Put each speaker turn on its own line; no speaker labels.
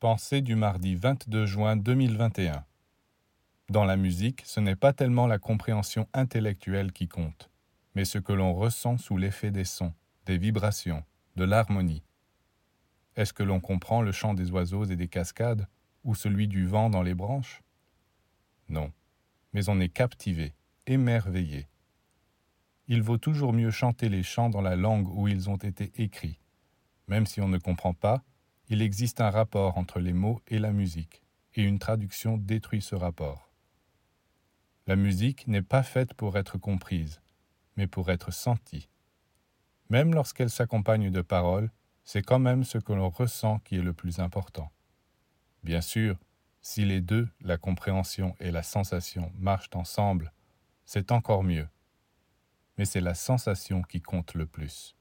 Pensée du mardi 22 juin 2021. Dans la musique, ce n'est pas tellement la compréhension intellectuelle qui compte, mais ce que l'on ressent sous l'effet des sons, des vibrations, de l'harmonie. Est-ce que l'on comprend le chant des oiseaux et des cascades, ou celui du vent dans les branches? Non, mais on est captivé, émerveillé. Il vaut toujours mieux chanter les chants dans la langue où ils ont été écrits. Même si on ne comprend pas, il existe un rapport entre les mots et la musique, et une traduction détruit ce rapport. La musique n'est pas faite pour être comprise, mais pour être sentie. Même lorsqu'elle s'accompagne de paroles, c'est quand même ce que l'on ressent qui est le plus important. Bien sûr, si les deux, la compréhension et la sensation, marchent ensemble, c'est encore mieux mais c'est la sensation qui compte le plus.